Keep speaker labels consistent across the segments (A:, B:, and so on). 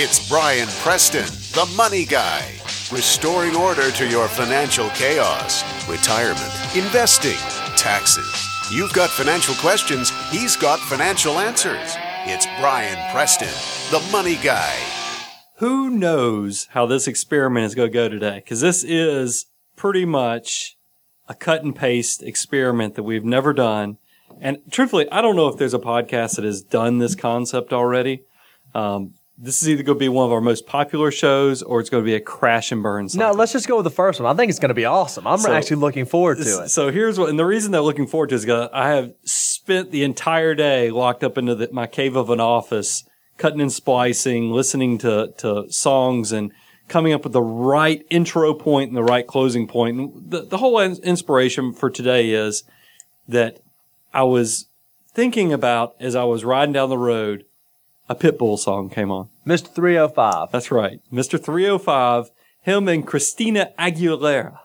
A: It's Brian Preston, the money guy, restoring order to your financial chaos, retirement, investing, taxes. You've got financial questions, he's got financial answers. It's Brian Preston, the money guy.
B: Who knows how this experiment is going to go today? Because this is pretty much a cut and paste experiment that we've never done. And truthfully, I don't know if there's a podcast that has done this concept already. Um, this is either going to be one of our most popular shows or it's going to be a crash and burn.
C: No, let's just go with the first one. I think it's going to be awesome. I'm
B: So-
C: actually looking forward to it.
B: So here's what, and the reason I'm looking forward to is 'cause I have spent the entire day locked up into the, my cave of an office, cutting and splicing, listening to, to songs and coming up with the right intro point and the right closing point. And the, the whole ins- inspiration for today is that I was thinking about as I was riding down the road, a Pitbull song came on.
C: Mr. 305.
B: That's right. Mr. 305, him and Christina Aguilera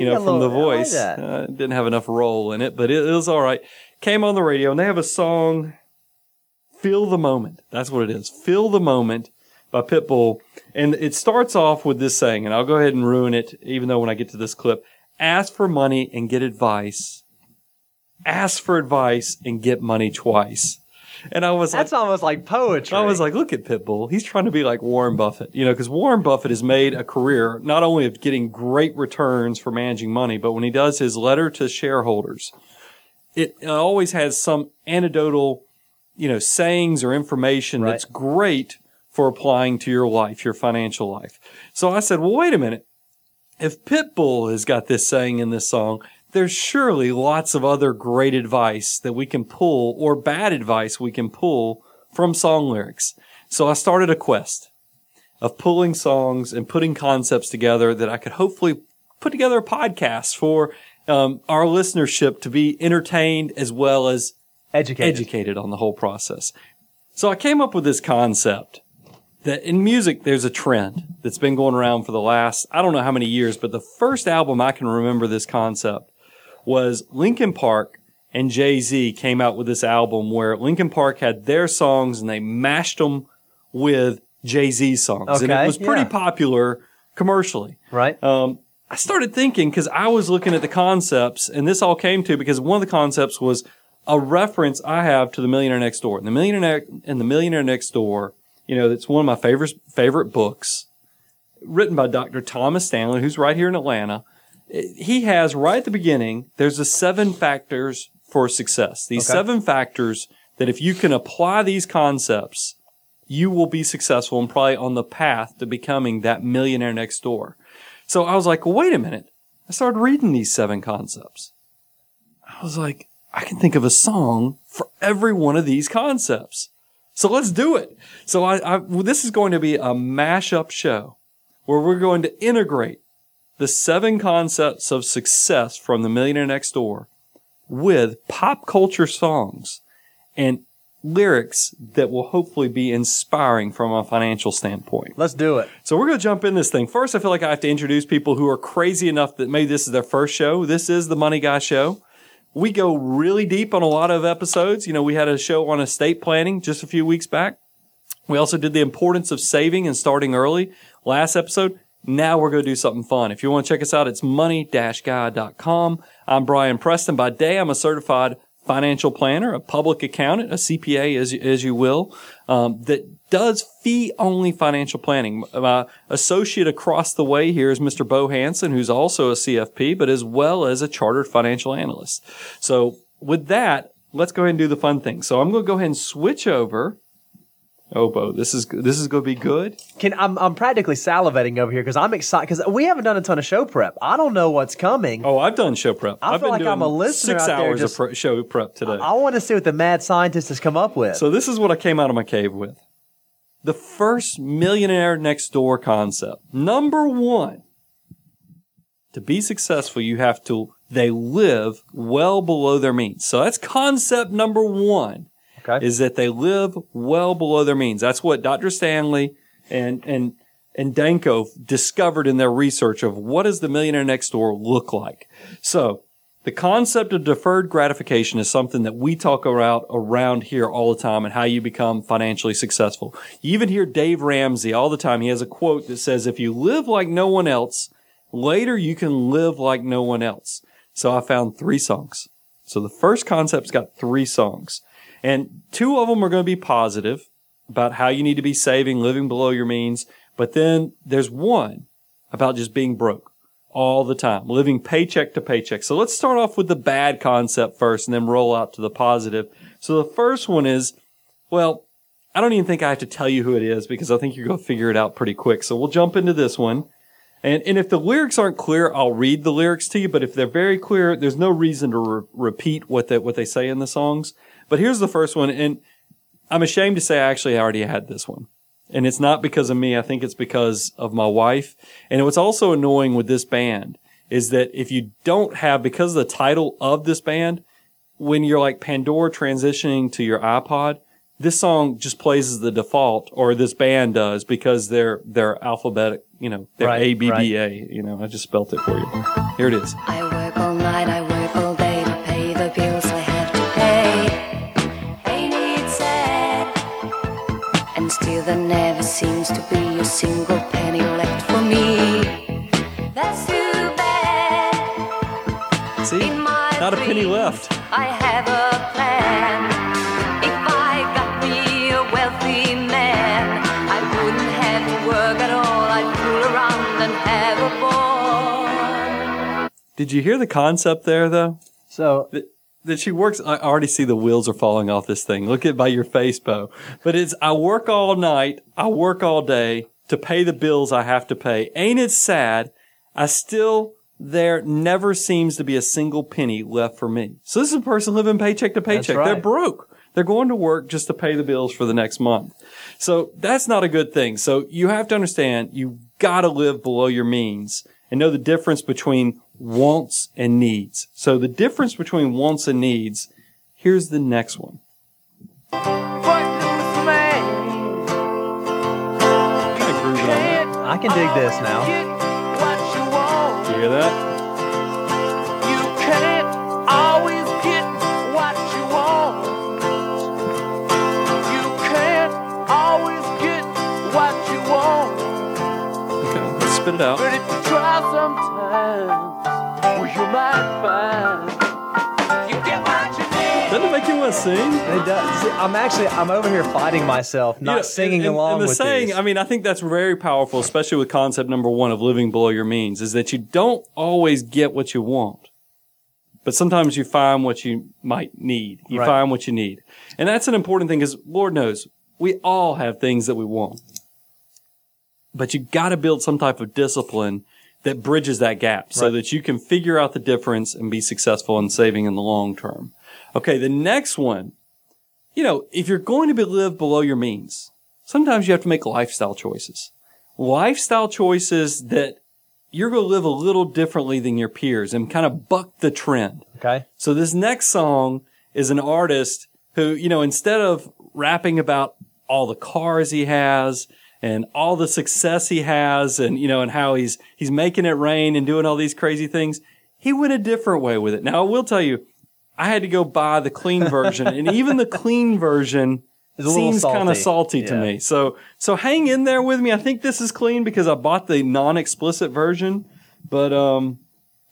B: you know, from The
C: little- like
B: Voice.
C: that.
B: uh, didn't have enough role in it, but it, it was all right. Came on the radio and they have a song, Feel the Moment. That's what it is. Feel the Moment by Pitbull. And it starts off with this saying, and I'll go ahead and ruin it, even though when I get to this clip, ask for money and get advice. Ask for advice and get money twice. And I was like,
C: That's almost like poetry.
B: I was like, look at Pitbull. He's trying to be like Warren Buffett, you know, because Warren Buffett has made a career not only of getting great returns for managing money, but when he does his letter to shareholders, it uh, always has some anecdotal, you know, sayings or information
C: Right.
B: that's great for applying to your life, your financial life. So I said, well, wait a minute. If Pitbull has got this saying in this song, there's surely lots of other great advice that we can pull or bad advice we can pull from song lyrics. So I started a quest of pulling songs and putting concepts together that I could hopefully put together a podcast for um, our listenership to be entertained as well as
C: educated.
B: educated on the whole process. So I came up with this concept that in music, there's a trend that's been going around for the last, I don't know how many years, but the first album I can remember this concept was Linkin Park and Jay Z came out with this album where Linkin Park had their songs and they mashed them with Jay Z songs. and it was pretty
C: yeah.
B: popular commercially.
C: right?
B: Um, I started thinking because I was looking at the concepts, and this all came to because one of the concepts was a reference I have to the Millionaire Next Door. And the Millionaire and the Millionaire Next Door, you know, it's one of my favorite favorite books, written by Dr. Thomas Stanley, who's right here in Atlanta. He has right at the beginning. There's the seven factors for success. These
C: Okay.
B: seven factors that if you can apply these concepts, you will be successful and probably on the path to becoming that millionaire next door. So I was like, well, wait a minute. I started reading these seven concepts. I was like, I can think of a song for every one of these concepts. So let's do it. So I, I well, this is going to be a mashup show where we're going to integrate the seven concepts of success from the millionaire next door with pop culture songs and lyrics that will hopefully be inspiring from a financial standpoint.
C: Let's do it.
B: So we're going to jump in this thing. First, I feel like I have to introduce people who are crazy enough that maybe this is their first show. This is the Money Guy Show. We go really deep on a lot of episodes. You know, we had a show on estate planning just a few weeks back. We also did the importance of saving and starting early last episode. Now we're going to do something fun. If you want to check us out, it's money-guy.com. I'm Brian Preston. By day, I'm a certified financial planner, a public accountant, a CPA, as, as you will, um, that does fee only financial planning. My associate across the way here is Mr. Bo Hanson, who's also a CFP, but as well as a chartered financial analyst. So with that, let's go ahead and do the fun thing. So I'm going to go ahead and switch over. Oh, Bo, this is this is going to be good.
C: Can I'm I'm practically salivating over here because I'm excited because we haven't done a ton of show prep. I don't know what's coming.
B: Oh, I've done show prep.
C: I
B: have
C: feel
B: been
C: like
B: doing
C: I'm a listener
B: Six
C: out there
B: hours
C: just-
B: of pre- show prep today.
C: I want to see what the mad scientist has come up with.
B: So this is what I came out of my cave with. The first millionaire next door concept. Number one. To be successful, you have to, they live well below their means. So that's concept number one
C: okay.
B: is that they live well below their means. That's what Dr. Stanley and, and, and Danko discovered in their research of what does the millionaire next door look like. So The concept of deferred gratification is something that we talk about around here all the time and how you become financially successful. You even hear Dave Ramsey all the time. He has a quote that says, if you live like no one else, later you can live like no one else. So I found three songs. So the first concept's got three songs and two of them are going to be positive about how you need to be saving, living below your means. But then there's one about just being broke all the time, living paycheck to paycheck. So let's start off with the bad concept first and then roll out to the positive. So the first one is, well, I don't even think I have to tell you who it is because I think you're going to figure it out pretty quick. So we'll jump into this one. And, and if the lyrics aren't clear, I'll read the lyrics to you. But if they're very clear, there's no reason to re- repeat what they, what they say in the songs. But here's the first one. And I'm ashamed to say I actually already had this one. And it's not because of me. I think it's because of my wife. And what's also annoying with this band is that if you don't have, because of the title of this band, when you're like Pandora transitioning to your iPod, this song just plays as the default, or this band does because they're they're alphabetic, you know, they're
C: Right,
B: A B
C: right.
B: B A. You know, I just spelt it for you. Here it is.
D: Single penny left for me. That's too bad.
B: See,
D: In my
B: not a penny left.
D: I have a plan. If I got me a wealthy man, I wouldn't have to work at all. I'd fool around and have a ball.
B: Did you hear the concept there, though?
C: So
B: that, that she works. I already see the wheels are falling off this thing. Look at by your face, Bo. But it's I work all night, I work all day to pay the bills I have to pay. Ain't it sad? I still there never seems to be a single penny left for me. So this is a person living paycheck to paycheck. They're broke. They're going to work just to pay the bills for the next month. So that's not a good thing. So you have to understand you gotta live below your means and know the difference between wants and needs. So the difference between wants and needs, here's the next one. Kinda
C: I can dig this now.
B: You hear that?
E: You can't always
B: Doesn't it make you want to sing?
C: it does. See, I'm actually I'm over here fighting myself, not
B: You know,
C: singing
B: and- and-
C: along
B: and the
C: with
B: saying,
C: this.
B: I mean, I think that's very powerful, especially with concept number one of living below your means, is that you don't always get what you want. But sometimes you find what you might need. You
C: Right.
B: find what you need. And that's an important thing because Lord knows we all have things that we want. But you got to build some type of discipline that bridges that gap so
C: Right.
B: that you can figure out the difference and be successful in saving in the long term. Okay. The next one, you know, if you're going to be live below your means, sometimes you have to make lifestyle choices. Lifestyle choices that you're going to live a little differently than your peers and kind of buck the trend.
C: okay.
B: So this next song is an artist who, you know, instead of rapping about all the cars he has and all the success he has and, you know, and how he's, he's making it rain and doing all these crazy things, he went a different way with it. Now, I will tell you, I had to go buy the clean version and even the clean version seems kind of
C: salty.
B: salty to
C: Yeah.
B: me. So, so hang in there with me. I think this is clean because I bought the non-explicit version, but, um,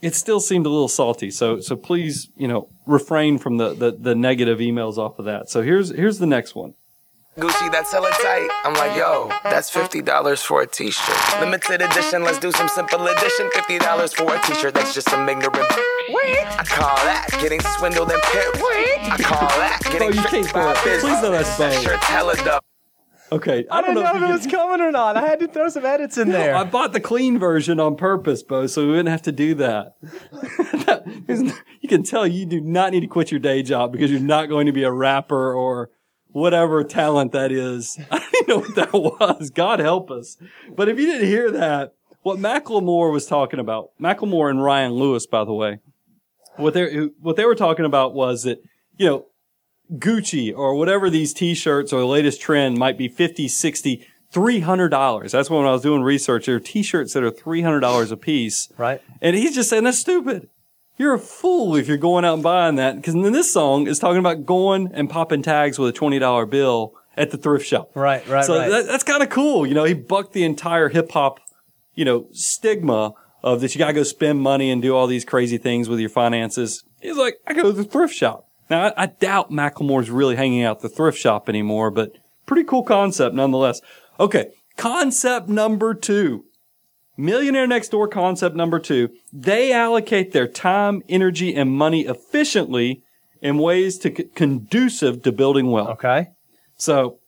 B: it still seemed a little salty. So, so please, you know, refrain from the, the, the negative emails off of that. So here's, here's the next one.
F: Gucci, that's hella tight. I'm like, yo, that's $50 for a t-shirt. Limited edition, let's do some simple edition. $50 for a t-shirt, that's just some ignorant. Wait, I call that getting swindled and pimped. Wait, I call that oh, getting
B: Oh, you
F: tricked
B: can't
F: by a
B: it. Please don't that's
F: That
B: bad.
F: shirt's hella dope.
B: Okay.
C: I don't, know
B: if
C: if
B: you
C: it was coming or not. I had to throw some edits in there.
B: I bought the clean version on purpose, Bo, so we wouldn't have to do that. That is- you can tell you do not need to quit your day job because you're not going to be a rapper or whatever talent that is. I don't even know what that was. God help us. But if you didn't hear that, what Macklemore was talking about, Macklemore and Ryan Lewis, by the way, what they what they were talking about was that you know Gucci or whatever these t-shirts or the latest trend might be 50, 60, 300 dollars. That's when I was doing research. There are t-shirts that are 300 dollars a piece.
C: Right.
B: And he's just saying that's stupid. You're a fool if you're going out and buying that. Because then this song is talking about going and popping tags with a $20 bill at the thrift shop.
C: Right, right,
B: So
C: right.
B: That, that's kind of cool. You know, he bucked the entire hip hop, you know, stigma of that you got to go spend money and do all these crazy things with your finances. He's like, I go to the thrift shop. Now, I, I doubt Macklemore's really hanging out the thrift shop anymore, but pretty cool concept nonetheless. Okay. Concept number two. Millionaire Next Door concept number two. They allocate their time, energy, and money efficiently in ways to c- conducive to building wealth.
C: Okay.
B: So,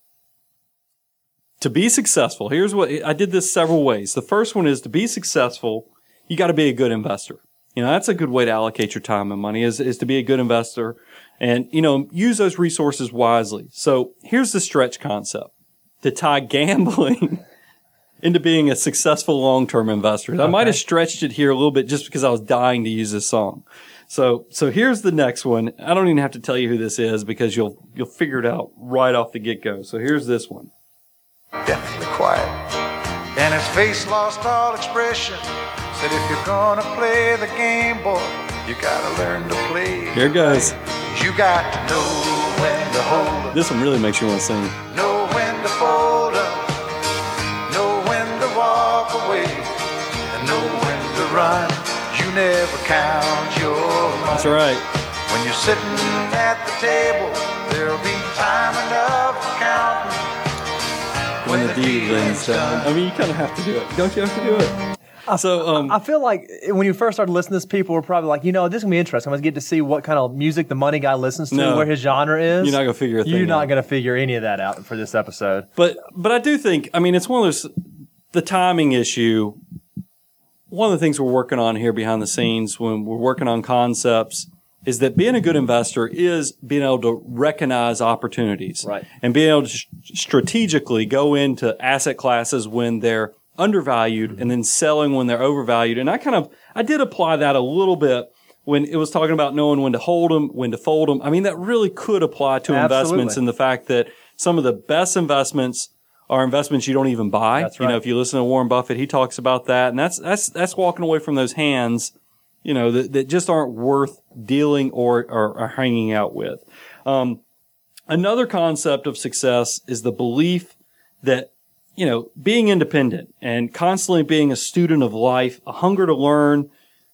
B: to be successful, here's what I did this several ways. The first one is to be successful, you got to be a good investor. You know, that's a good way to allocate your time and money is, is to be a good investor and, you know, use those resources wisely. So here's the stretch concept to tie gambling into being a successful long-term investor. I might have stretched it here a little bit just because I was dying to use this song. So, so here's the next one. I don't even have to tell you who this is because you'll, you'll figure it out right off the get-go. So here's this one.
G: definitely quiet. And his face lost all expression. Said, if you're gonna play the game, boy, you gotta learn to play.
B: Here it goes.
G: You got to know when to hold 'em,
B: This one really makes you want to sing.
G: know count your money.
B: That's right.
G: When you're sitting at the table, there'll be time enough for counting.
B: When the dealing's done. I mean, you kind of have to do it. Don't you have to do it? So, um,
C: I feel like when you first started listening to this, people were probably like, you know, this is gonna be interesting. I'm gonna get to see what kind of music the money guy listens to,
B: No.
C: where his genre is.
B: You're not gonna figure a thing
C: You're not
B: out.
C: gonna figure any of that out for this episode.
B: but but I do think I mean it's one of those the timing issue. One of the things we're working on here behind the scenes when we're working on concepts is that being a good investor is being able to recognize opportunities
C: Right.
B: and being able to strategically go into asset classes when they're undervalued mm-hmm. and then selling when they're overvalued. And I kind of I did apply that a little bit when it was talking about knowing when to hold them, when to fold them. I mean that really could apply to investments
C: Absolutely.
B: in the fact that some of the best investments are investments you don't even buy.
C: That's
B: You know, if you listen to Warren Buffett, he talks about that, and that's that's that's walking away from those hands, you know, that, that just aren't worth dealing or, or, or hanging out with. Um, another concept of success is the belief that you know being independent and constantly being a student of life, a hunger to learn,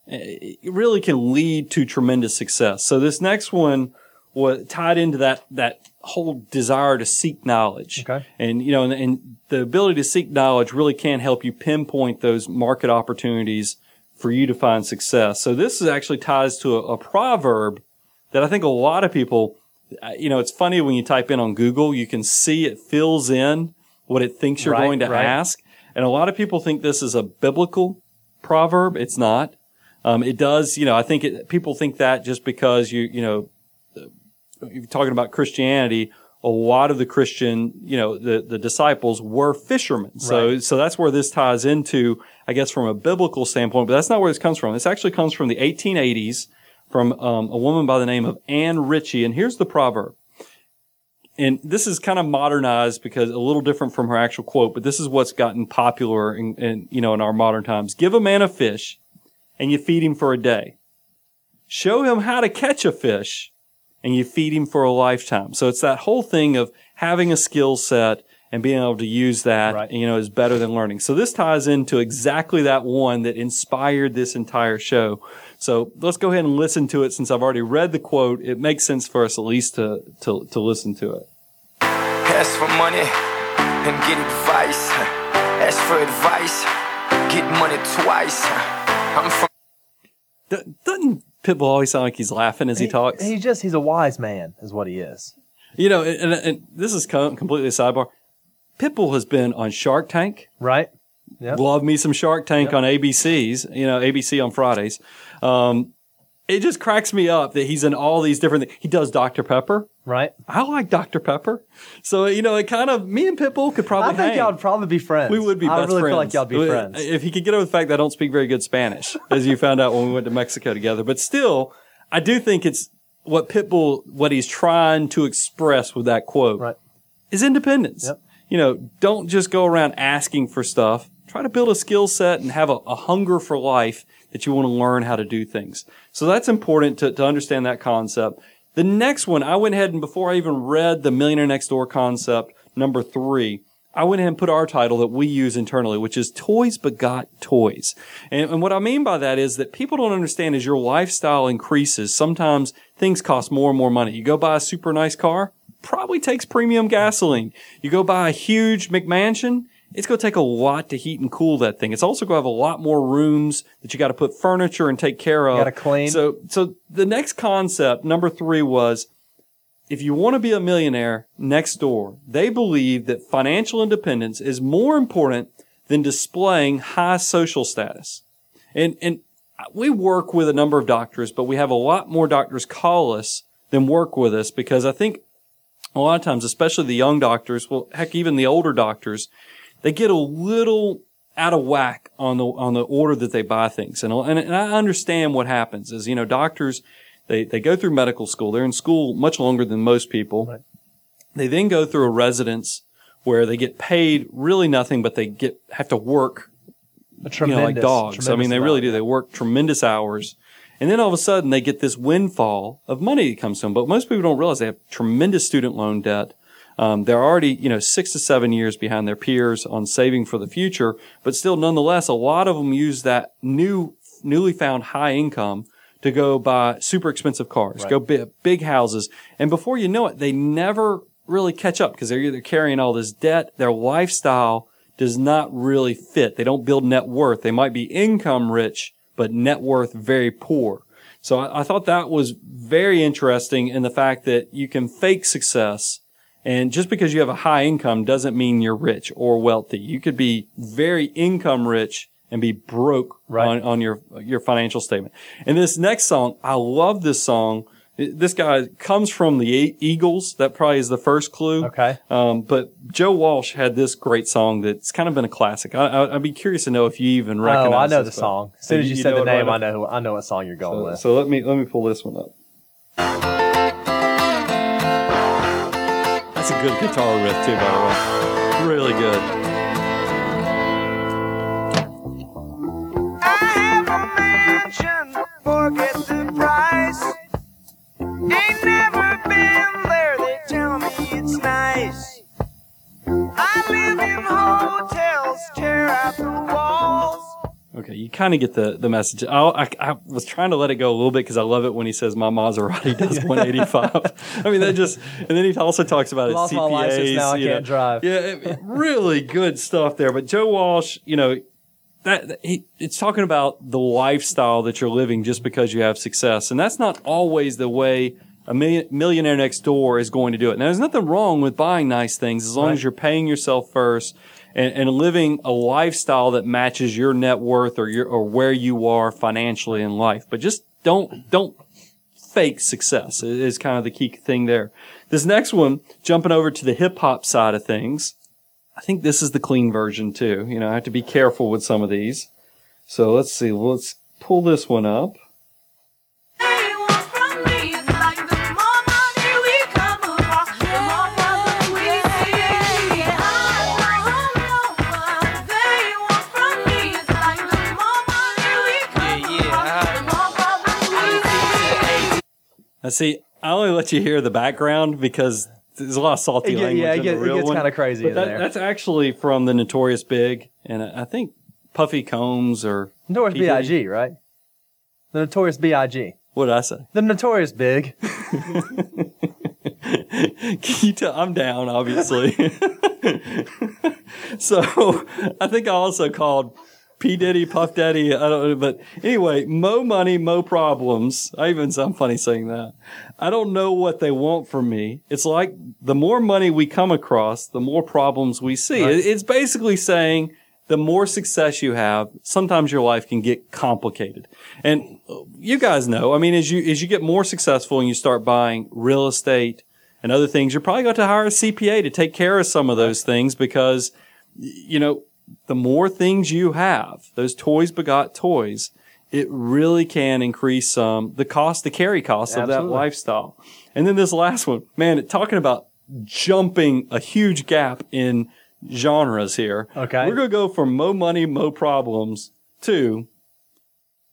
B: eh, it really can lead to tremendous success. So this next one was tied into that that whole desire to seek knowledge.
C: Okay.
B: And you know, and, and the ability to seek knowledge really can help you pinpoint those market opportunities for you to find success. So this is actually ties to a, a proverb that I think a lot of people, uh, you know, it's funny when you type in on Google, you can see it fills in what it thinks you're
C: Right,
B: going to
C: right.
B: ask. And a lot of people think this is a biblical proverb. It's not. Um, it does, you know, I think it, people think that just because you, you know, you're talking about Christianity, a lot of the Christian, you know, the, the disciples were fishermen. So,
C: Right.
B: so that's where this ties into, I guess, from a biblical standpoint, but that's not where this comes from. This actually comes from the 1880s from um, a woman by the name of Anne Ritchie. And here's the proverb. And this is kind of modernized because a little different from her actual quote, but this is what's gotten popular in, in you know, in our modern times. Give a man a fish and you feed him for a day. Show him how to catch a fish and you feed him for a lifetime. So it's that whole thing of having a skill set and being able to use that,
C: Right.
B: you know, is better than learning. So this ties into exactly that one that inspired this entire show. So let's go ahead and listen to it since I've already read the quote. It makes sense for us at least to, to, to listen to it.
F: Ask for money and get advice. Ask for advice, get money twice. I'm from
B: Do- Doesn't Pitbull always sound like he's laughing as he, talks?
C: He just he's a wise man, is what he is.
B: you know, and, and, this is com- completely a sidebar. Pitbull has been on Shark Tank.
C: Right? Yep.
B: Love me some Shark Tank on ABC's, you know, ABC on Fridays. Um, it just cracks me up that he's in all these different things. He does Dr. Pepper.
C: Right?
B: I like Dr. Pepper. So, you know, it kind of, me and Pitbull could probably
C: I think
B: hang.
C: y'all would probably be friends.
B: we would be friends.
C: I
B: best
C: really
B: friends.
C: feel like y'all be
B: Uh,
C: friends.
B: If he could get over the fact that I don't speak very good Spanish, as you found out when we went to Mexico together. But still, I do think it's what Pitbull, what he's trying to express with that quote
C: Right.
B: is independence.
C: Yep.
B: You know, don't just go around asking for stuff. Try to build a skill set and have a, a hunger for life that you want to learn how to do things. So that's important to, to understand that concept. The next one, I went ahead and before I even read the Millionaire Next Door concept, number three, I went ahead and put our title that we use internally, which is Toys Begot Toys. And, and what I mean by that is that people don't understand as your lifestyle increases, sometimes things cost more and more money. You go buy a super nice car, probably takes premium gasoline. You go buy a huge McMansion, it's going to take a lot to heat and cool that thing. It's also going to have a lot more rooms that you got to put furniture and take care of.
C: Gotta clean.
B: So, so the next concept, number three was if you want to be a millionaire next door, they believe that financial independence is more important than displaying high social status. And, and we work with a number of doctors, but we have a lot more doctors call us than work with us because I think a lot of times, especially the young doctors, well, heck, even the older doctors, they get a little out of whack on the on the order that they buy things. And and, and I understand what happens is you know doctors they they go through medical school. They're in school much longer than most people. They then go through a residence where they get paid really nothing, but they get have to work
C: A
B: you know, like dogs. I mean, they really do. They work tremendous hours. And then all of a sudden they get this windfall of money that comes to them. But most people don't realize they have tremendous student loan debt. Um, they're already, you know, six to seven years behind their peers on saving for the future. But still, nonetheless, a lot of them use that new, newly found high income to go buy super expensive cars, go big, big houses. And before you know it, they never really catch up because they're either carrying all this debt, their lifestyle does not really fit. They don't build net worth. They might be income rich, but net worth very poor. So I, I thought that was very interesting in the fact that you can fake success. And just because you have a high income doesn't mean you're rich or wealthy. You could be very income rich and be broke
C: Right.
B: on, on your, your financial statement. And this next song, I love this song. This guy comes from the Eagles. That probably is the first clue.
C: Okay.
B: Um, but Joe Walsh had this great song that's kind of been a classic. I, I, I'd be curious to know if you even recognize.
C: Oh, I know
B: this,
C: the song. As soon as you,
B: You
C: said the
B: it right
C: name, I know who, I know what song you're going
B: So,
C: with.
B: so let me let me pull this one up. Good guitar riff too, by the way. Really good. Okay, you kind of get the the message. I, I I was trying to let it go a little bit because I love it when he says my Maserati does 185. I mean, that just and then he also talks about his
C: Lost
B: CPAs.
C: my license, now I can't drive.
B: Yeah, it- really good stuff there. But Joe Walsh, you know, that that- he, it's talking about the lifestyle that you're living just because you have success, and that's not always the way a million, millionaire next door is going to do it. Now, there's nothing wrong with buying nice things as long as you're paying yourself first and, and living a lifestyle that matches your net worth or your or where you are financially in life. But just don't don't fake success is kind of the key thing there. This next one, jumping over to the hip hop side of things, I think this is the clean version too. You know, I have to be careful with some of these. So let's see. Let's pull this one up. See, I only let you hear the background because there's a lot of salty language
C: yeah, it
B: in the
C: it gets
B: one.
C: kinda crazy
B: But
C: in
B: that-
C: there.
B: That's actually from the Notorious Big, and I think Puffy Combs or
C: Notorious. B.I.G., right? The Notorious B.I.G.
B: What did I say?
C: The Notorious Big.
B: Can you tell? I'm down, obviously. so I think I also called P Diddy, Puff Daddy. I don't know, but anyway, mo money, mo problems. I even sound funny saying that. I don't know what they want from me. It's like the more money we come across, the more problems we see.
C: Right.
B: It's basically saying the more success you have, sometimes your life can get complicated. And you guys know, I mean, as you, as you get more successful and you start buying real estate and other things, you're probably going to hire a CPA to take care of some of those things because, you know, the more things you have, those toys begot toys, it really can increase um, the cost, the carry cost of that lifestyle. And then this last one, man, talking about jumping a huge gap in genres here.
C: Okay.
B: We're going to go from mo money, mo problems to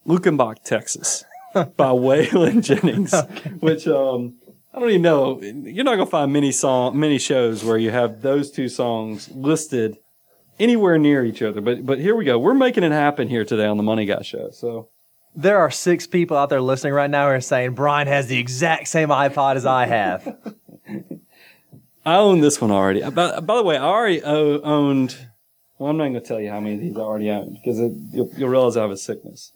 B: Luckenbach, Texas, by Waylon Jennings, which um, I don't even know. You're not gonna find many song, many shows where you have those two songs listed anywhere near each other. But but here we go. We're making it happen here today on the Money Guy Show. So
C: There are six people out there listening right now who are saying Brian has the exact same iPod as I have.
B: I own this one already. By, by the way, I already o- owned. Well, I'm not going to tell you how many of these I already owned because you'll, you'll realize I have a sickness.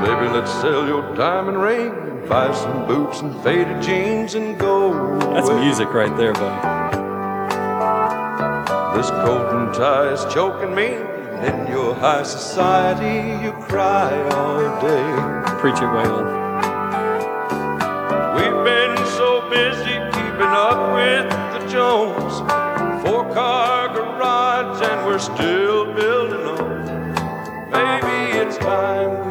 H: Baby, let's sell your diamond ring, buy some boots and faded jeans and go.
B: That's
H: away.
B: music right there, buddy.
H: This coat and tie is choking me. In your high society, you cry all day.
B: Preach it, Waylon.
H: We've been so busy keeping up with the Jones. Four car garage, and we're still building on. Maybe it's time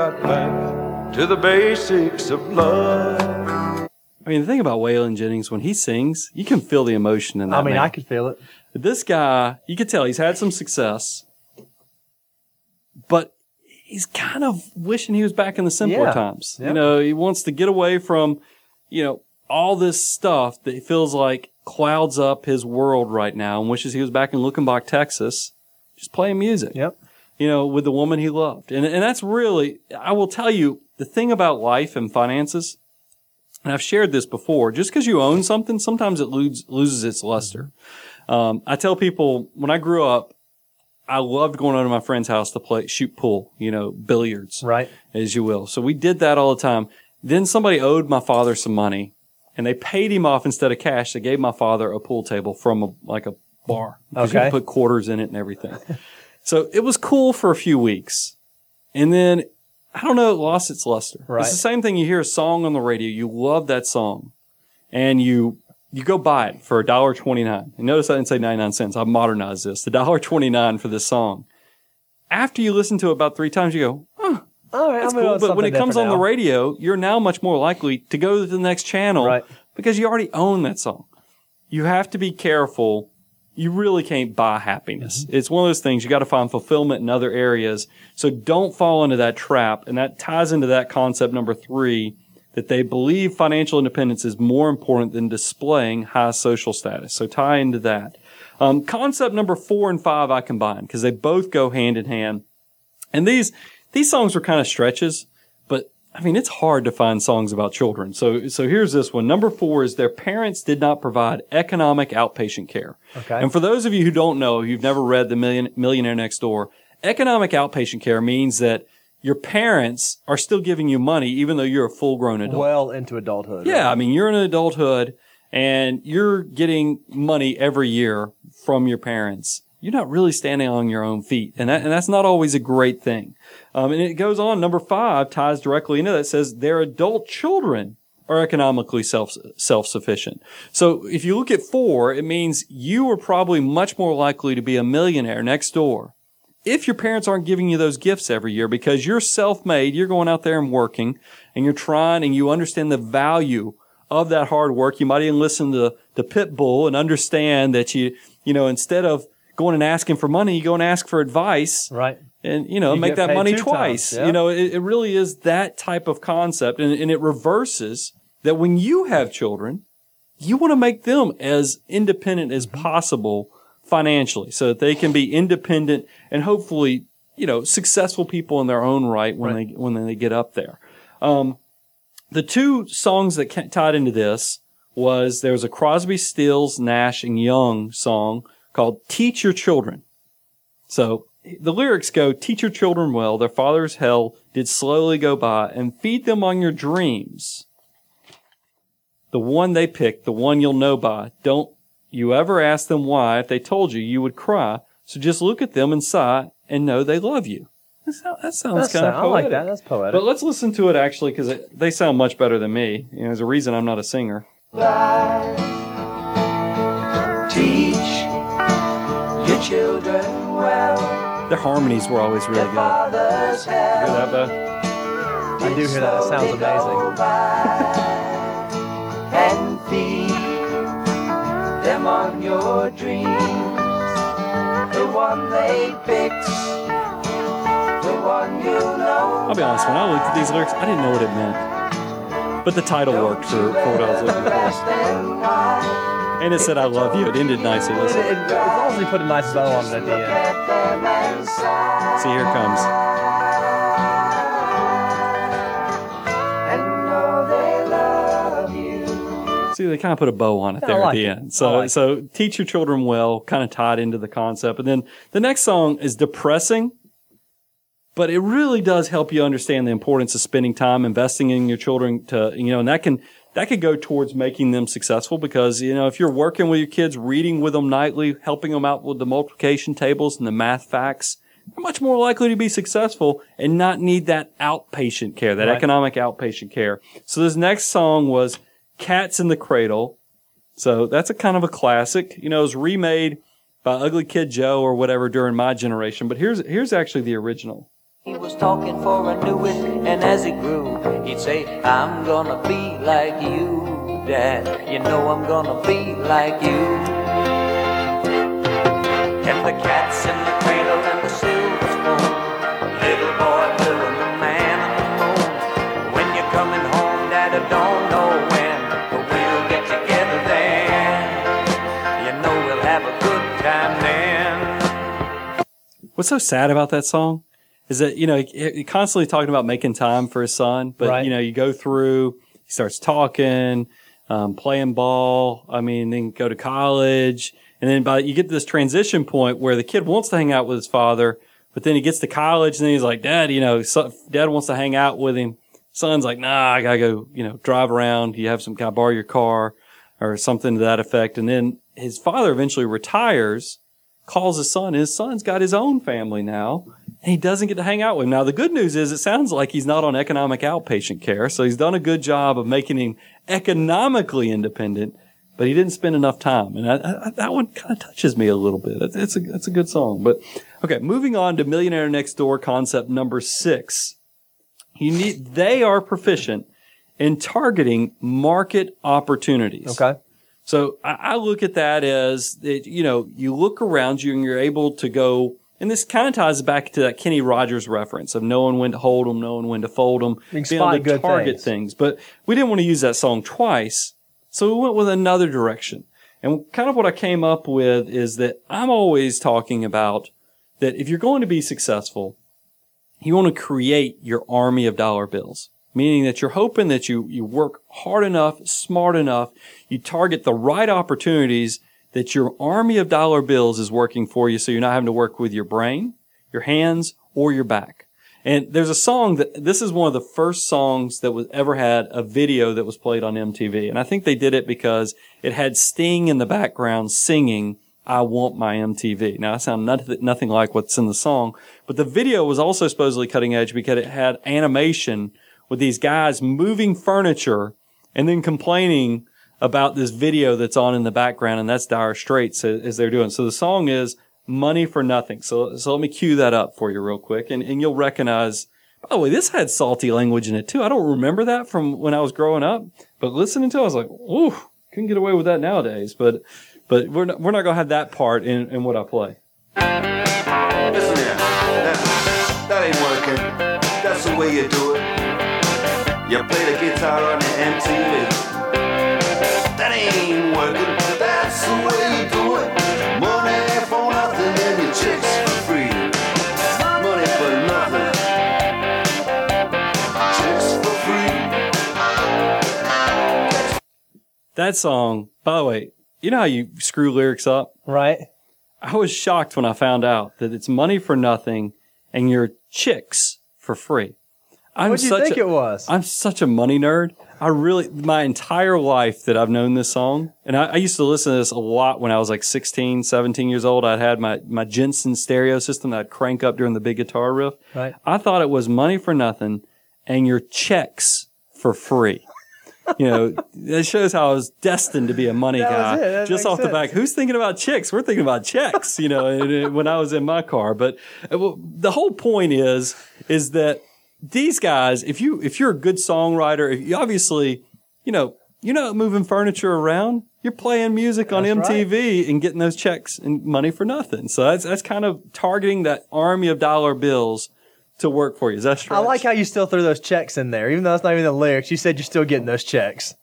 H: got back to the basics of love.
B: I mean, the thing about Waylon Jennings, when he sings, you can feel the emotion in that.
C: I mean,
B: man.
C: I could feel it.
B: This guy, you could tell he's had some success, but he's kind of wishing he was back in the simpler
C: Yeah.
B: times.
C: Yeah.
B: You know, he wants to get away from, you know, all this stuff that he feels like clouds up his world right now and wishes he was back in Luckenbach, Texas, just playing music.
C: Yep.
B: You know, with the woman he loved. And, and that's really, I will tell you, the thing about life and finances, and I've shared this before, just because you own something, sometimes it loses, loses its luster. Um, I tell people when I grew up, I loved going over to my friend's house to play, shoot pool, you know, billiards,
C: Right.
B: as you will. So we did that all the time. Then somebody owed my father some money and they paid him off instead of cash. They gave my father a pool table from a, like a bar. You
C: Okay.
B: could put quarters in it and everything. so it was cool for a few weeks. And then I don't know, it lost its luster.
C: Right.
B: It's the same thing. You hear a song on the radio, you love that song, and you you go buy it for a dollar twenty nine. And notice I didn't say ninety nine cents. I modernized this. The dollar twenty nine for this song. After you listen to it about three times, you go, oh,
C: All right,
B: that's cool. But when it comes on the radio, you're now much more likely to go to the next channel
C: Right.
B: because you already own that song. You have to be careful. You really can't buy happiness.
C: Mm-hmm.
B: It's one of those things you got to find fulfillment in other areas. So don't fall into that trap. And that ties into that concept number three that they believe financial independence is more important than displaying high social status. So tie into that. Um, concept number four and five I combine because they both go hand in hand. And these these songs are kind of stretches, but I mean it's hard to find songs about children. So so here's this one. Number four is their parents did not provide economic outpatient care.
C: Okay.
B: And for those of you who don't know, you've never read the Million, Millionaire Next Door, economic outpatient care means that your parents are still giving you money even though you're a full grown adult.
C: Well into adulthood.
B: Yeah,
C: right?
B: I mean, you're in adulthood and you're getting money every year from your parents. You're not really standing on your own feet. And, that, and that's not always a great thing. Um, and it goes on. Number five ties directly into that. Says their adult children are economically self, self-sufficient. So if you look at four, it means you are probably much more likely to be a millionaire next door if your parents aren't giving you those gifts every year because you're self-made, you're going out there and working and you're trying and you understand the value of that hard work. You might even listen to the Pitbull and understand that you, you know, instead of going and asking for money, you go and ask for advice
C: Right.
B: and, you know,
C: You
B: make that money twice.
C: yeah.
B: You know, it, it really is that type of concept and, and it reverses that when you have children, you want to make them as independent as
C: Mm-hmm.
B: possible financially so that they can be independent and hopefully, you know, successful people in their own right when
C: Right.
B: they, when they get up there. Um, the two songs that tied into this was there was a Crosby, Stills, Nash and Young song called Teach Your Children. So the lyrics go, teach your children well, their father's hell did slowly go by, and feed them on your dreams. The one they picked, the one you'll know by. Don't you ever ask them why. If they told you, you would cry. So just look at them and sigh and know they love you. That sounds
C: That's,
B: kind of
C: I like that. That's poetic.
B: But let's listen to it actually because they sound much better than me. You know, there's a reason I'm not a singer.
I: Teach your children well.
B: Their harmonies were always really good. You hear that, Beth?
C: I do hear that. It sounds amazing.
I: and feed them on your dreams.
E: the one they picked, the one you know.
B: I'll be honest, when I looked at these lyrics, I didn't know what it meant. But the title worked for, for what I was looking for. And it said, I love you. It ended nicely.
C: It,
B: Listen.
C: it, long as we put a nice bow on it at the end.
B: Uh, See, here it comes.
E: And know they love you.
B: See, they kind of put a bow on it there
C: like
B: at the
C: it.
B: end. So,
C: like
B: so teach your children well, kind of tied into the concept. And then the next song is depressing, but it really does help you understand the importance of spending time investing in your children to, you know, and that can, that could go towards making them successful because, you know, if you're working with your kids, reading with them nightly, helping them out with the multiplication tables and the math facts, they're much more likely to be successful and not need that outpatient care, that
C: Right.
B: economic outpatient care. So this next song was Cats in the Cradle. So that's a kind of a classic. You know, it was remade by Ugly Kid Joe or whatever during my generation, but here's here's actually the original.
E: He was talking for I knew it, and as he grew, he'd say, I'm gonna be like you, Dad. You know I'm gonna be like you. And the cat's in the cradle and the silver spoon. Little boy blue and the man on the moon. When you're coming home, Dad, I don't know when, but we'll get together then. You know we'll have a good time then.
B: What's so sad about that song is that you know he, constantly talking about making time for his son, but
C: Right.
B: you know you go through, he starts talking, um, playing ball. I mean, then go to college, and then by you get to this transition point where the kid wants to hang out with his father, but then he gets to college and then he's like, Dad, you know, Dad wants to hang out with him. Son's like, Nah, I gotta go, you know, drive around. You have some, can I borrow your car or something to that effect? And then his father eventually retires calls his son. His son's got his own family now, he doesn't get to hang out with him. Now, the good news is it sounds like he's not on economic outpatient care, so he's done a good job of making him economically independent, but he didn't spend enough time. And I, I, that one kind of touches me a little bit. It's, a, it's a good song. But okay, moving on to Millionaire Next Door concept number six. You need, they are proficient in targeting market opportunities.
C: Okay.
B: So I, I look at that as that, you know, you look around you and you're able to go, and this kind of ties back to that Kenny Rogers reference of knowing when to hold them, knowing when to fold them, being able to
C: good
B: target
C: things.
B: things. But we didn't want to use that song twice, so we went with another direction. And kind of what I came up with is that I'm always talking about that if you're going to be successful, you want to create your army of dollar bills, meaning that you're hoping that you, you work hard enough, smart enough, you target the right opportunities that your army of dollar bills is working for you so you're not having to work with your brain, your hands, or your back. And there's a song that this is one of the first songs that was ever had a video that was played on MTV. And I think they did it because it had Sting in the background singing I want my MTV. Now, I sound nothing, nothing like what's in the song, but the video was also supposedly cutting edge because it had animation with these guys moving furniture and then complaining about this video that's on in the background, and that's Dire Straits as, as they're doing. So the song is Money for Nothing. So, so let me cue that up for you real quick, and, and you'll recognize, by the way, this had salty language in it too. I don't remember that from when I was growing up, but listening to it, I was like, ooh, couldn't get away with that nowadays. But, but we're not, we're not going to have that part in, in what I play.
J: Listen here. That, that ain't working. That's the way you do it. You play the guitar on the MTV. That ain't working. That's the way you do it. Money for nothing and your chicks for free. Money for nothing. Chicks for free.
B: That song, by the way, you know how you screw lyrics up?
C: Right.
B: I was shocked when I found out that it's money for nothing and your chicks for free. I'm
C: What'd you
B: such
C: think
B: a-
C: it was?
B: I'm such a money nerd. I really, my entire life that I've known this song, and I, I used to listen to this a lot when I was like 16, 17 years old. I'd had my, my Jensen stereo system that I'd crank up during the big guitar riff.
C: Right.
B: I thought it was money for nothing and your checks for free. You know, that shows how I was destined to be a money guy. Just off the back, who's thinking about chicks? We're thinking about checks, you know, when I was in my car. But uh, well, the whole point is, is that these guys, if you, if you're a good songwriter, if you obviously, you know, you're not moving furniture around. you're playing music on
C: That's right.
B: MTV and getting those checks and money for nothing. So that's that's kind of targeting that army of dollar bills to work for you. Is that
C: I like how you still threw those checks in there, even though that's not even the lyrics. You said you're still getting those checks.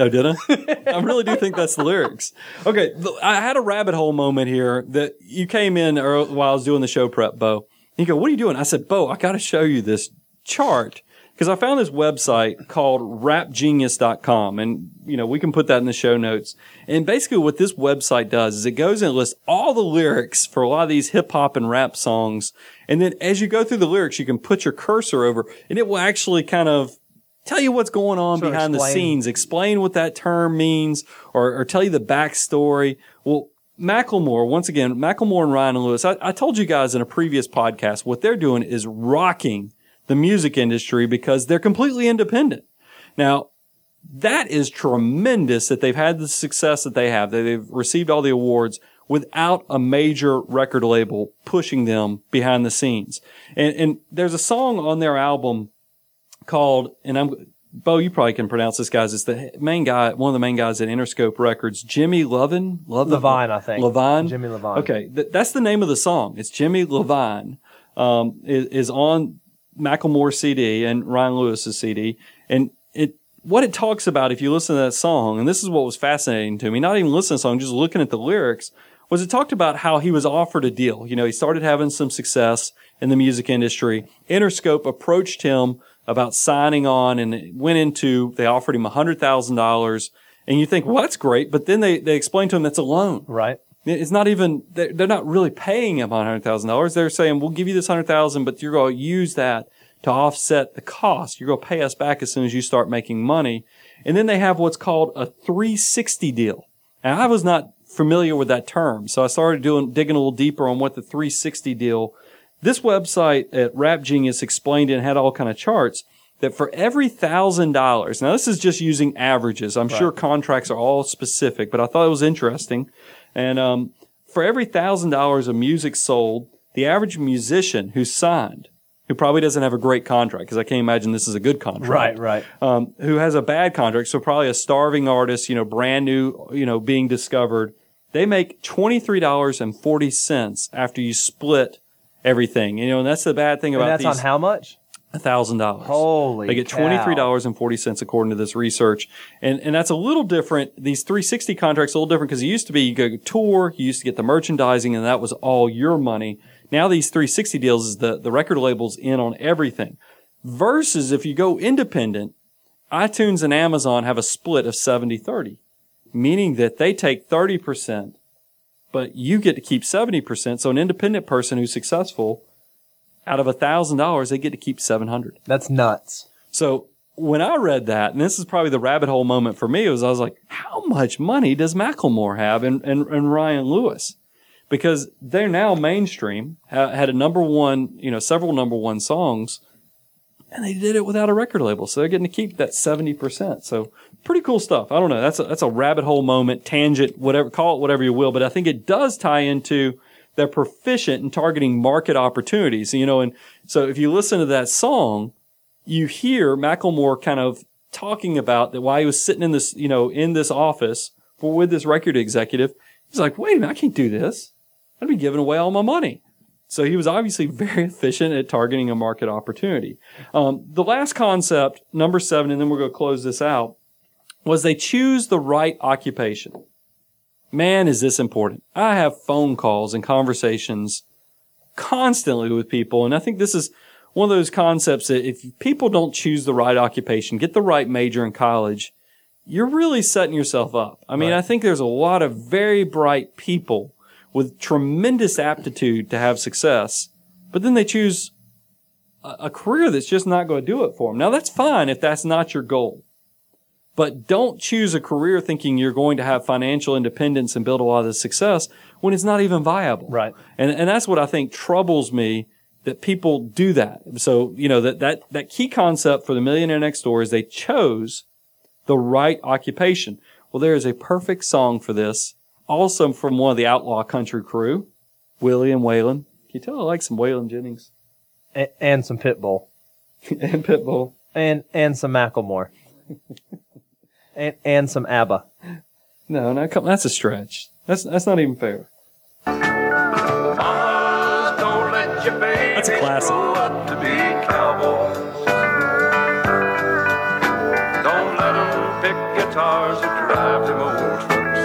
B: Oh, did I? I really do think that's the lyrics. Okay, I had a rabbit hole moment here that you came in while I was doing the show prep, Bo. You go, what are you doing? I said, Bo, I got to show you this chart because I found this website called rapgenius.com and you know, we can put that in the show notes. And basically what this website does is it goes and lists all the lyrics for a lot of these hip hop and rap songs. And then as you go through the lyrics, you can put your cursor over and it will actually kind of tell you what's going on behind the scenes, explain what that term means or, or tell you the backstory. Well, Macklemore, once again, Macklemore and Ryan and Lewis, I, I told you guys in a previous podcast, what they're doing is rocking the music industry because they're completely independent. Now, that is tremendous that they've had the success that they have, that they've received all the awards without a major record label pushing them behind the scenes. And, and there's a song on their album called, and I'm, Bo, you probably can pronounce this guy's. It's the main guy, one of the main guys at Interscope Records, Jimmy Levin. Love
C: Levine, I think.
B: Levine.
C: Jimmy Levine.
B: Okay, th- that's the name of the song. It's Jimmy Levine. Um, is, is on Macklemore's CD and Ryan Lewis's CD, and it what it talks about. If you listen to that song, and this is what was fascinating to me, not even listening to the song, just looking at the lyrics, was it talked about how he was offered a deal. You know, he started having some success in the music industry. Interscope approached him about signing on and it went into, they offered him $100,000. And you think, well, that's great. But then they, they explained to him that's a loan.
C: Right.
B: It's not even, they're, not really paying him $100,000. They're saying, we'll give you this 100000 but you're going to use that to offset the cost. You're going to pay us back as soon as you start making money. And then they have what's called a 360 deal. And I was not familiar with that term. So I started doing, digging a little deeper on what the 360 deal this website at Rap Genius explained and had all kind of charts that for every thousand dollars, now this is just using averages. I'm sure contracts are all specific, but I thought it was interesting. And um, for every thousand dollars of music sold, the average musician who signed, who probably doesn't have a great contract, because I can't imagine this is a good contract,
C: Right, right.
B: um, who has a bad contract, so probably a starving artist, you know, brand new, you know, being discovered, they make twenty three dollars and forty cents after you split everything. You know, and that's the bad thing
C: And
B: about
C: that's on how much?
B: Thousand dollars.
C: Holy
B: They get twenty three dollars and forty cents according to this research, and and that's a little different. These three sixty contracts are a little different because it used to be you go tour, you used to get the merchandising, and that was all your money. Now these three sixty deals is the the record labels in on everything. Versus if you go independent, iTunes and Amazon have a split of 70-30, meaning that they take thirty percent, but you get to keep seventy percent. So an independent person who's successful out of a thousand dollars, they get to keep seven hundred.
C: That's nuts.
B: So when I read that, and this is probably the rabbit hole moment for me, was I was like, how much money does Macklemore have and, and, and Ryan Lewis? Because they're now mainstream, ha- had a number one, you know, several number one songs, and they did it without a record label. So they're getting to keep that 70%. So pretty cool stuff. I don't know. That's a, that's a rabbit hole moment, tangent, whatever, call it whatever you will. But I think it does tie into they're proficient in targeting market opportunities. You know, and so if you listen to that song, you hear Macklemore kind of talking about that while he was sitting in this, you know, in this office for with this record executive, he's like, wait a minute, I can't do this. I'd be giving away all my money. So he was obviously very efficient at targeting a market opportunity. Um, the last concept, number seven, and then we're going to close this out, was they choose the right occupation. Man, is this important. I have phone calls and conversations constantly with people. And I think this is one of those concepts that if people don't choose the right occupation, get the right major in college, you're really setting yourself up. I mean, I think there's a lot of very bright people with tremendous aptitude to have success, but then they choose a, a career that's just not going to do it for them. Now that's fine if that's not your goal. But don't choose a career thinking you're going to have financial independence and build a lot of success when it's not even viable.
C: Right.
B: And and that's what I think troubles me that people do that. So, you know, that that that key concept for the millionaire next door is they chose the right occupation. Well, there is a perfect song for this, also from one of the outlaw country crew, Willie and Waylon. Can you tell I like some Waylon Jennings
C: And, and some Pitbull.
B: and Pitbull?
C: And and some Macklemore. and and some ABBA.
B: No, no, come, that's a stretch. That's that's not even fair.
H: Mamas, don't let your babies
B: That's a classic.
H: grow up to be cowboys. Don't let them pick guitars or drive them old trucks.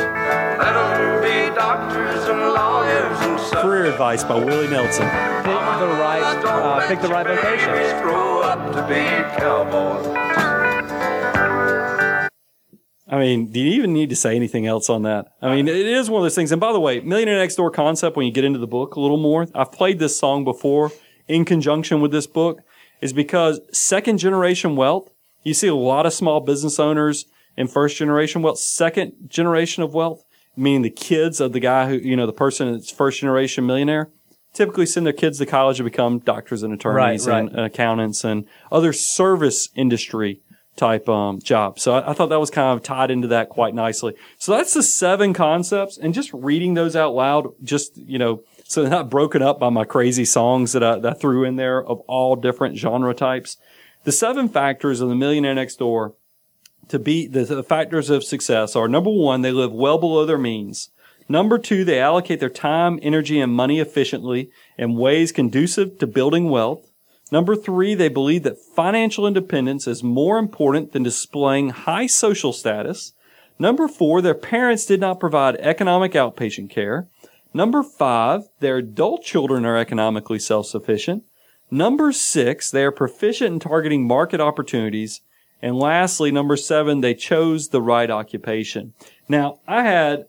H: Let them be doctors and lawyers and such.
B: Career advice by Willie Nelson.
C: Pick the right, uh, pick the right vocation.
B: I mean, do you even need to say anything else on that? I mean, it is one of those things. And by the way, Millionaire Next Door concept, when you get into the book a little more, I've played this song before in conjunction with this book, is because second generation wealth, you see a lot of small business owners in first generation wealth, second generation of wealth, meaning the kids of the guy who, you know, the person that's first generation millionaire, typically send their kids to college to become doctors and attorneys
C: Right,
B: and, and accountants and other service industry type um, jobs. So I, I thought that was kind of tied into that quite nicely. So that's the seven concepts, and just reading those out loud, just you know, so they're not broken up by my crazy songs that I, that I threw in there of all different genre types. The seven factors of the Millionaire Next Door to be the, the factors of success are number one, they live well below their means. Number two, they allocate their time, energy, and money efficiently in ways conducive to building wealth. Number three, they believe that financial independence is more important than displaying high social status. Number four, their parents did not provide economic outpatient care. Number five, their adult children are economically self-sufficient. Number six, they are proficient in targeting market opportunities. And lastly, number seven, they chose the right occupation. Now, I had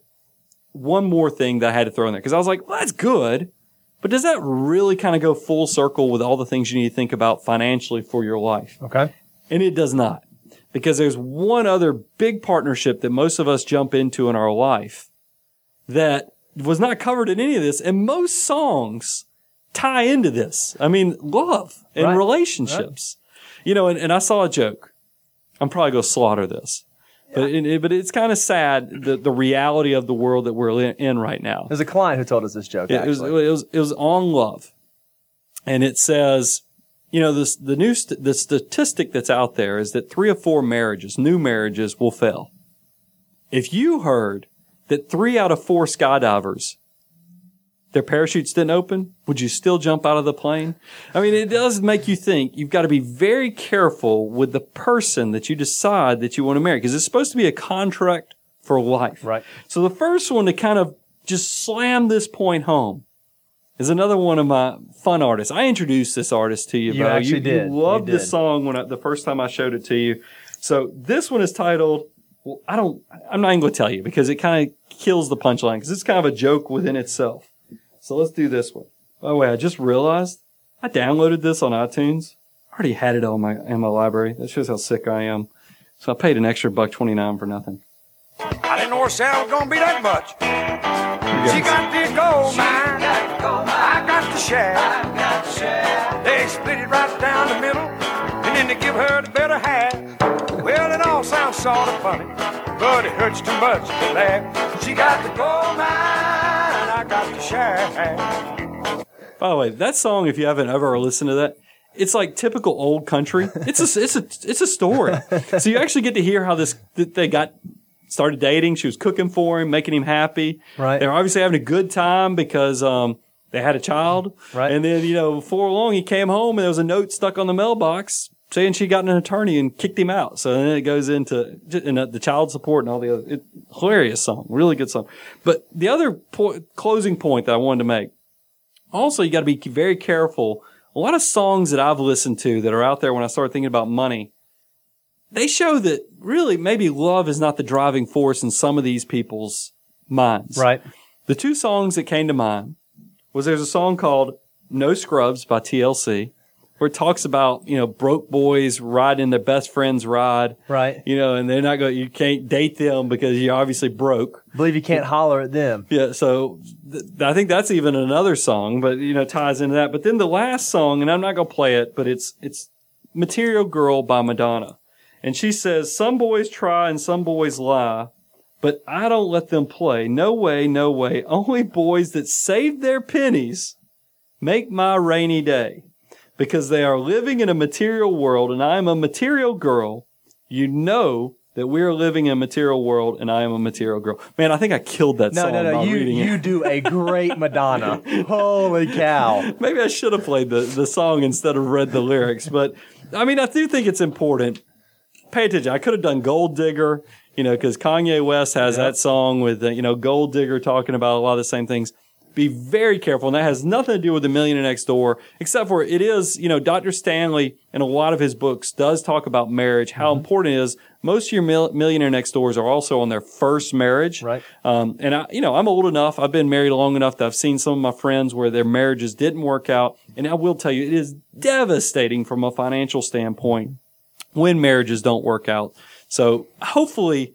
B: one more thing that I had to throw in there because I was like, well, that's good. But does that really kind of go full circle with all the things you need to think about financially for your life?
C: Okay.
B: And it does not. Because there's one other big partnership that most of us jump into in our life that was not covered in any of this. And most songs tie into this. I mean, love and
C: Right.
B: relationships. You know, and, and I saw a joke. I'm probably going to slaughter this. But, it, but it's kind of sad, the, the reality of the world that we're in, in right now.
C: There's a client who told us this joke.
B: Yeah, it was, it was it was on love, and it says, you know, this the new st- the statistic that's out there is that three of four marriages, new marriages, will fail. If you heard that three out of four skydivers, their parachutes didn't open, would you still jump out of the plane? I mean, it does make you think. You've got to be very careful with the person that you decide that you want to marry because it's supposed to be a contract for life.
C: Right.
B: So the first one to kind of just slam this point home is another one of my fun artists. I introduced this artist to you,
C: You
B: Bo.
C: actually
B: you,
C: did.
B: You loved
C: You
B: this song when I, the first time I showed it to you. So this one is titled. Well, I don't. I'm not even going to tell you because it kind of kills the punchline because it's kind of a joke within itself. So let's do this one. By the way, I just realized I downloaded this on iTunes. I already had it on my in my library. That shows how sick I am. So I paid an extra buck twenty nine for nothing.
I: I didn't know her sound was gonna be that much. She got the gold mine. I got the shaft. They split it right down the middle, and then they give her the better half. Well, it all sounds sort of funny, but it hurts too much to laugh. She got the gold mine. I got the shaft.
B: By the way, that song, if you haven't ever listened to that, it's like typical old country. It's a it's a it's a story. so you actually get to hear how this that they got started dating. She was cooking for him, making him happy.
C: Right.
B: They're obviously having a good time because um they had a child.
C: Right.
B: And then you know before long he came home and there was a note stuck on the mailbox saying she got an attorney and kicked him out. So then it goes into and uh, the child support and all the other it, hilarious song, really good song. But the other po- closing point that I wanted to make also you got to be very careful. A lot of songs that I've listened to that are out there when I started thinking about money, they show that really maybe love is not the driving force in some of these people's minds.
C: Right.
B: The two songs that came to mind was there's a song called No Scrubs by TLC where it talks about, you know, broke boys riding their best friend's ride.
C: Right.
B: You know, and they're not going, you can't date them because you're obviously broke.
C: Believe you can't holler at them.
B: Yeah, so th- I think that's even another song, but you know, ties into that. But then the last song, and I'm not gonna play it, but it's it's "Material Girl" by Madonna, and she says, "Some boys try and some boys lie, but I don't let them play. No way, no way. Only boys that save their pennies make my rainy day, because they are living in a material world, and I am a material girl. You know." that we are living in a material world and I am a material girl. Man, I think I killed that
C: No,
B: song
C: no, no.
B: no.
C: You you do a great Madonna. Holy cow.
B: Maybe I should have played the, the song instead of read the lyrics. But I mean, I do think it's important. Pay attention. I could have done Gold Digger, you know, because Kanye West has that song with, uh, you know, Gold Digger talking about a lot of the same things. Be very careful. And that has nothing to do with the millionaire next door, except for it is, you know, Dr. Stanley in a lot of his books does talk about marriage, how important it is. Most of your mil- millionaire next doors are also on their first marriage.
C: Right.
B: Um, and I, you know, I'm old enough. I've been married long enough that I've seen some of my friends where their marriages didn't work out. And I will tell you, it is devastating from a financial standpoint when marriages don't work out. So hopefully,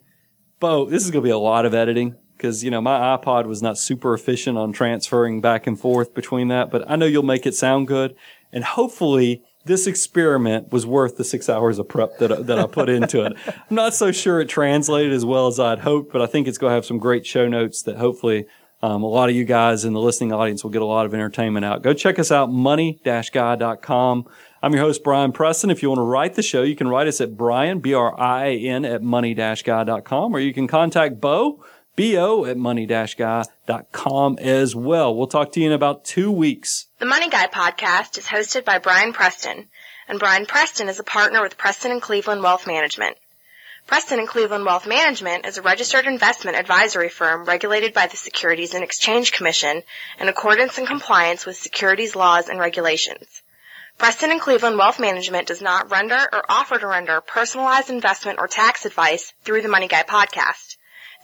B: Bo, this is going to be a lot of editing because, you know, my iPod was not super efficient on transferring back and forth between that, but I know you'll make it sound good. And hopefully this experiment was worth the six hours of prep that, I- that I put into it. I'm not so sure it translated as well as I'd hoped, but I think it's going to have some great show notes that hopefully um, a lot of you guys in the listening audience will get a lot of entertainment out. Go check us out, money-guy.com. I'm your host, Brian Preston. If you want to write the show, you can write us at Brian, B-R-I-A-N, at money-guy.com, or you can contact Bo, B-O, at money-guy.com as well. We'll talk to you in about two weeks.
K: The Money Guy podcast is hosted by Brian Preston, and Brian Preston is a partner with Preston and Cleveland Wealth Management. Preston and Cleveland Wealth Management is a registered investment advisory firm regulated by the Securities and Exchange Commission in accordance and compliance with securities laws and regulations. Preston and Cleveland Wealth Management does not render or offer to render personalized investment or tax advice through the Money Guy podcast.